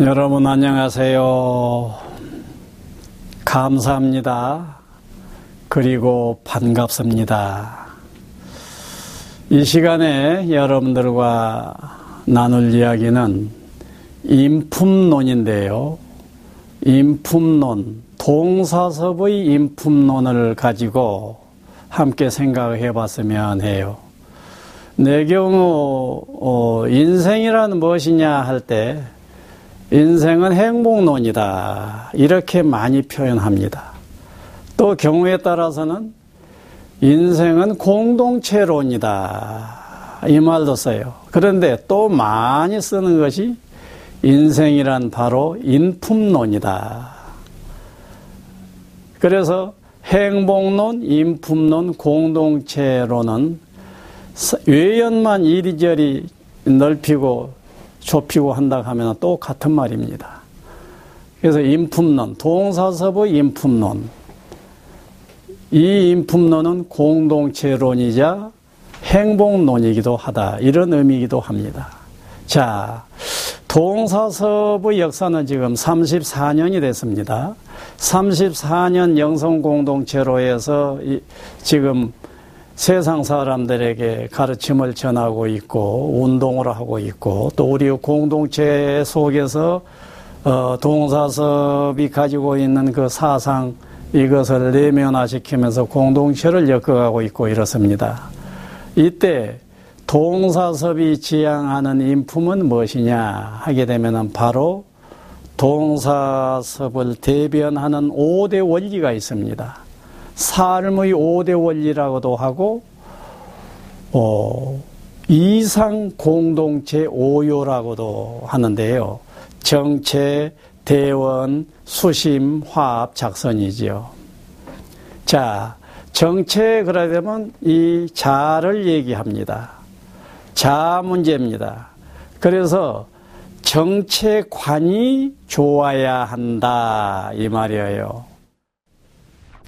여러분 안녕하세요. 감사합니다. 그리고 반갑습니다. 이 시간에 여러분들과 나눌 이야기는 인품론인데요. 인품론, 동사섭의 인품론을 가지고 함께 생각을 해봤으면 해요. 내 경우 어, 인생이란 무엇이냐 할 때 인생은 행복론이다 이렇게 많이 표현합니다. 또 경우에 따라서는 인생은 공동체론이다 이 말도 써요. 그런데 또 많이 쓰는 것이 인생이란 바로 인품론이다. 그래서 행복론, 인품론, 공동체론은 외연만 이리저리 넓히고 좁히고 한다 하면 또 같은 말입니다. 그래서 인품론, 동사섭의 인품론. 이 인품론은 공동체론이자 행복론이기도 하다. 이런 의미이기도 합니다. 자, 동사섭의 역사는 지금 34년이 됐습니다. 34년 영성공동체로 해서 지금 세상 사람들에게 가르침을 전하고 있고 운동을 하고 있고 또 우리 공동체 속에서 어, 동사섭이 가지고 있는 그 사상 이것을 내면화시키면서 공동체를 엮어가고 있고 이렇습니다. 이때 동사섭이 지향하는 인품은 무엇이냐 하게 되면 바로 동사섭을 대변하는 5대 원리가 있습니다. 삶의 5대 원리라고도 하고, 어, 이상 공동체 오요라고도 하는데요. 정체, 대원, 수심, 화합, 작선이지요. 자, 정체 그러려면 이 자를 얘기합니다. 자 문제입니다. 그래서 정체관이 좋아야 한다 이 말이에요.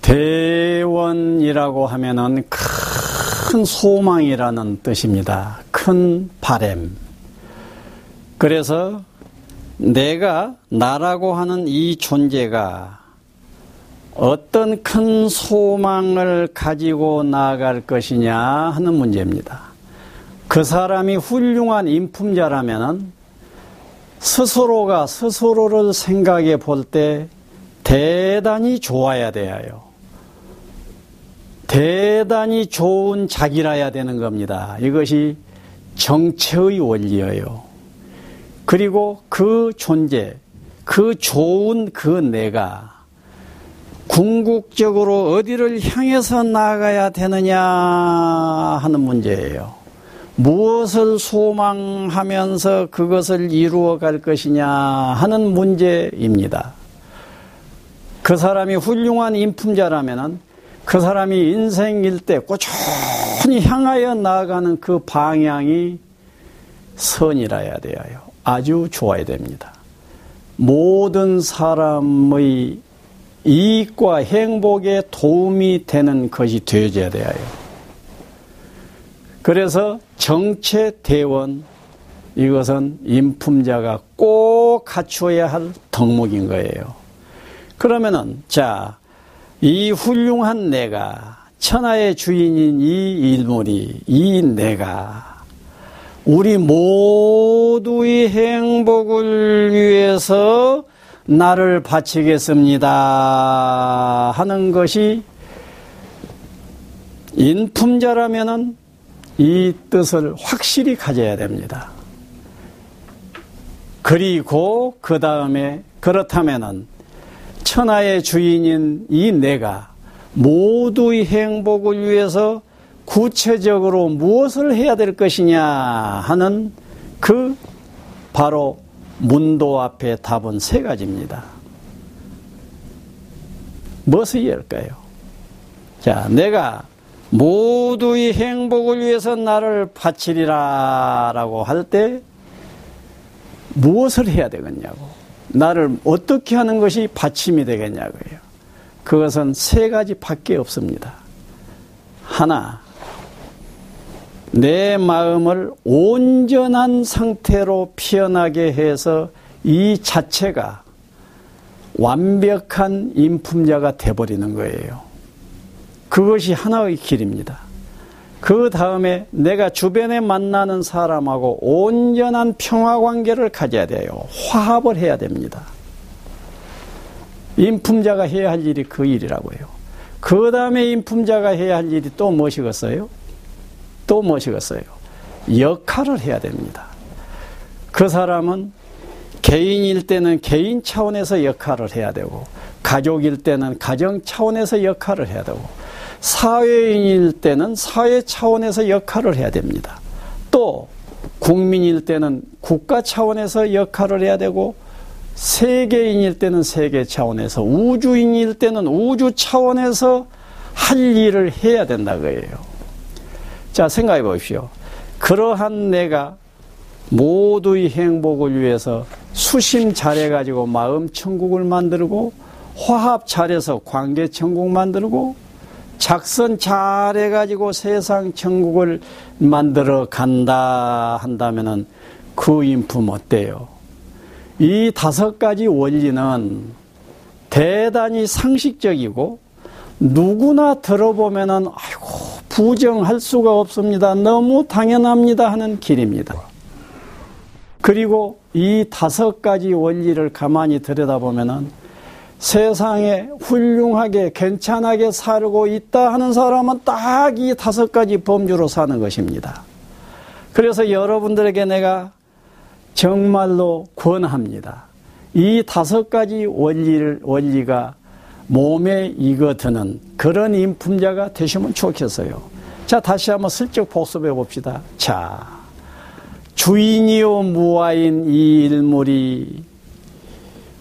대원이라고 하면은 큰 소망이라는 뜻입니다. 큰 바램. 그래서 내가 나라고 하는 이 존재가 어떤 큰 소망을 가지고 나아갈 것이냐 하는 문제입니다. 그 사람이 훌륭한 인품자라면 스스로가 스스로를 생각해 볼 때 대단히 좋아야 돼요. 대단히 좋은 자기라야 되는 겁니다. 이것이 정체의 원리예요. 그리고 그 존재, 그 좋은 그 내가 궁극적으로 어디를 향해서 나아가야 되느냐 하는 문제예요. 무엇을 소망하면서 그것을 이루어 갈 것이냐 하는 문제입니다. 그 사람이 훌륭한 인품자라면 그 사람이 인생일 때 꾸준히 향하여 나아가는 그 방향이 선이라야 돼요. 아주 좋아야 됩니다. 모든 사람의 이익과 행복에 도움이 되는 것이 되어져야 돼요. 그래서 정체 대원 이것은 인품자가 꼭 갖추어야 할 덕목인 거예요. 그러면은 자, 이 훌륭한 내가 천하의 주인인 이 일물이 이 내가 우리 모두의 행복을 위해서 나를 바치겠습니다 하는 것이 인품자라면은 이 뜻을 확실히 가져야 됩니다. 그리고 그 다음에 그렇다면은 천하의 주인인 이 내가 모두의 행복을 위해서 구체적으로 무엇을 해야 될 것이냐 하는 그 바로 문도 앞에 답은 세 가지입니다. 무엇을 할까요? 자, 내가 모두의 행복을 위해서 나를 바치리라 라고 할 때 무엇을 해야 되겠냐고. 나를 어떻게 하는 것이 받침이 되겠냐고요. 그것은 세 가지 밖에 없습니다. 하나, 내 마음을 온전한 상태로 피어나게 해서 이 자체가 완벽한 인품자가 돼버리는 거예요. 그것이 하나의 길입니다. 그 다음에 내가 주변에 만나는 사람하고 온전한 평화 관계를 가져야 돼요. 화합을 해야 됩니다. 인품자가 해야 할 일이 그 일이라고요. 그 다음에 인품자가 해야 할 일이 또 무엇이겠어요? 또 무엇이겠어요? 역할을 해야 됩니다. 그 사람은 개인일 때는 개인 차원에서 역할을 해야 되고, 가족일 때는 가정 차원에서 역할을 해야 되고, 사회인일 때는 사회 차원에서 역할을 해야 됩니다. 또, 국민일 때는 국가 차원에서 역할을 해야 되고, 세계인일 때는 세계 차원에서, 우주인일 때는 우주 차원에서 할 일을 해야 된다 고해요 자, 생각해 보십시오. 그러한 내가 모두의 행복을 위해서 수심 잘해 가지고 마음 천국을 만들고 화합 잘해서 관계 천국 만들고 작선 잘 해가지고 세상 천국을 만들어 간다 한다면은 그 인품 어때요? 이 다섯 가지 원리는 대단히 상식적이고 누구나 들어보면은 아이고 부정할 수가 없습니다. 너무 당연합니다 하는 길입니다. 그리고 이 다섯 가지 원리를 가만히 들여다보면은 세상에 훌륭하게 괜찮하게 살고 있다 하는 사람은 딱 이 다섯 가지 범주로 사는 것입니다. 그래서 여러분들에게 내가 정말로 권합니다. 이 다섯 가지 원리를, 원리가 몸에 익어드는 그런 인품자가 되시면 좋겠어요. 자, 다시 한번 슬쩍 복습해 봅시다. 자, 주인이요 무아인 이 일물이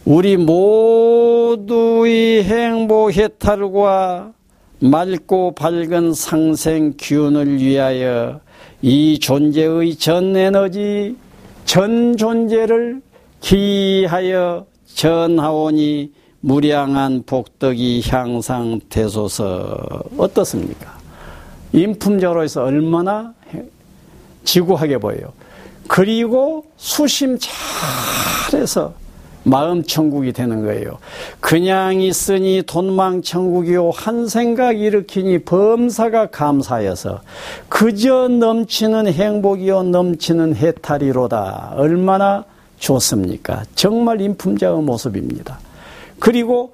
우리 모 두의 행복 해탈과 맑고 밝은 상생 기운을 위하여 이 존재의 전 에너지, 전 존재를 기하여 전하오니 무량한 복덕이 향상되소서 어떻습니까? 인품자로서 얼마나 지구하게 보여요. 그리고 수심 잘해서 마음 천국이 되는 거예요. 그냥 있으니 돈망 천국이요 한 생각 일으키니 범사가 감사여서 그저 넘치는 행복이요 넘치는 해탈이로다. 얼마나 좋습니까? 정말 인품자의 모습입니다. 그리고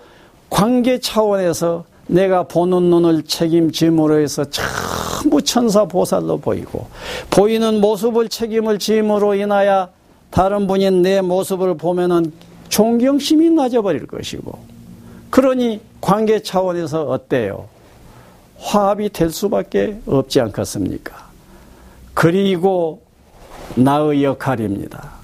관계 차원에서 내가 보는 눈을 책임짐으로 해서 전부 천사 보살로 보이고 보이는 모습을 책임을 짐으로 인하여 다른 분이 내 모습을 보면은 존경심이 낮아버릴 것이고 그러니 관계 차원에서 어때요? 화합이 될 수밖에 없지 않겠습니까? 그리고 나의 역할입니다.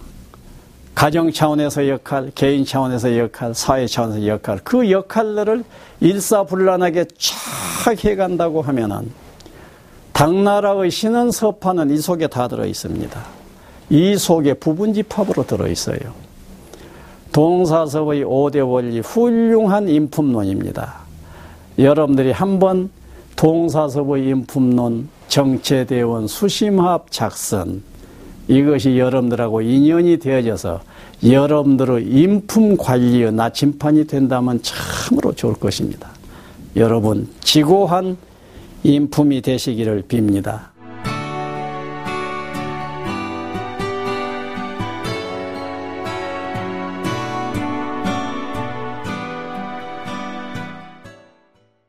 가정 차원에서 역할, 개인 차원에서 역할, 사회 차원에서 역할, 그 역할들을 일사불란하게 쫙 해간다고 하면은 당나라의 신은 서파는 이 속에 다 들어 있습니다. 이 속에 부분집합으로 들어 있어요. 동사섭의 5대 원리 훌륭한 인품론입니다. 여러분들이 한번 동사섭의 인품론 정체대원 수심합 작성 이것이 여러분들하고 인연이 되어져서 여러분들의 인품 관리의 나침판이 된다면 참으로 좋을 것입니다. 여러분 지고한 인품이 되시기를 빕니다.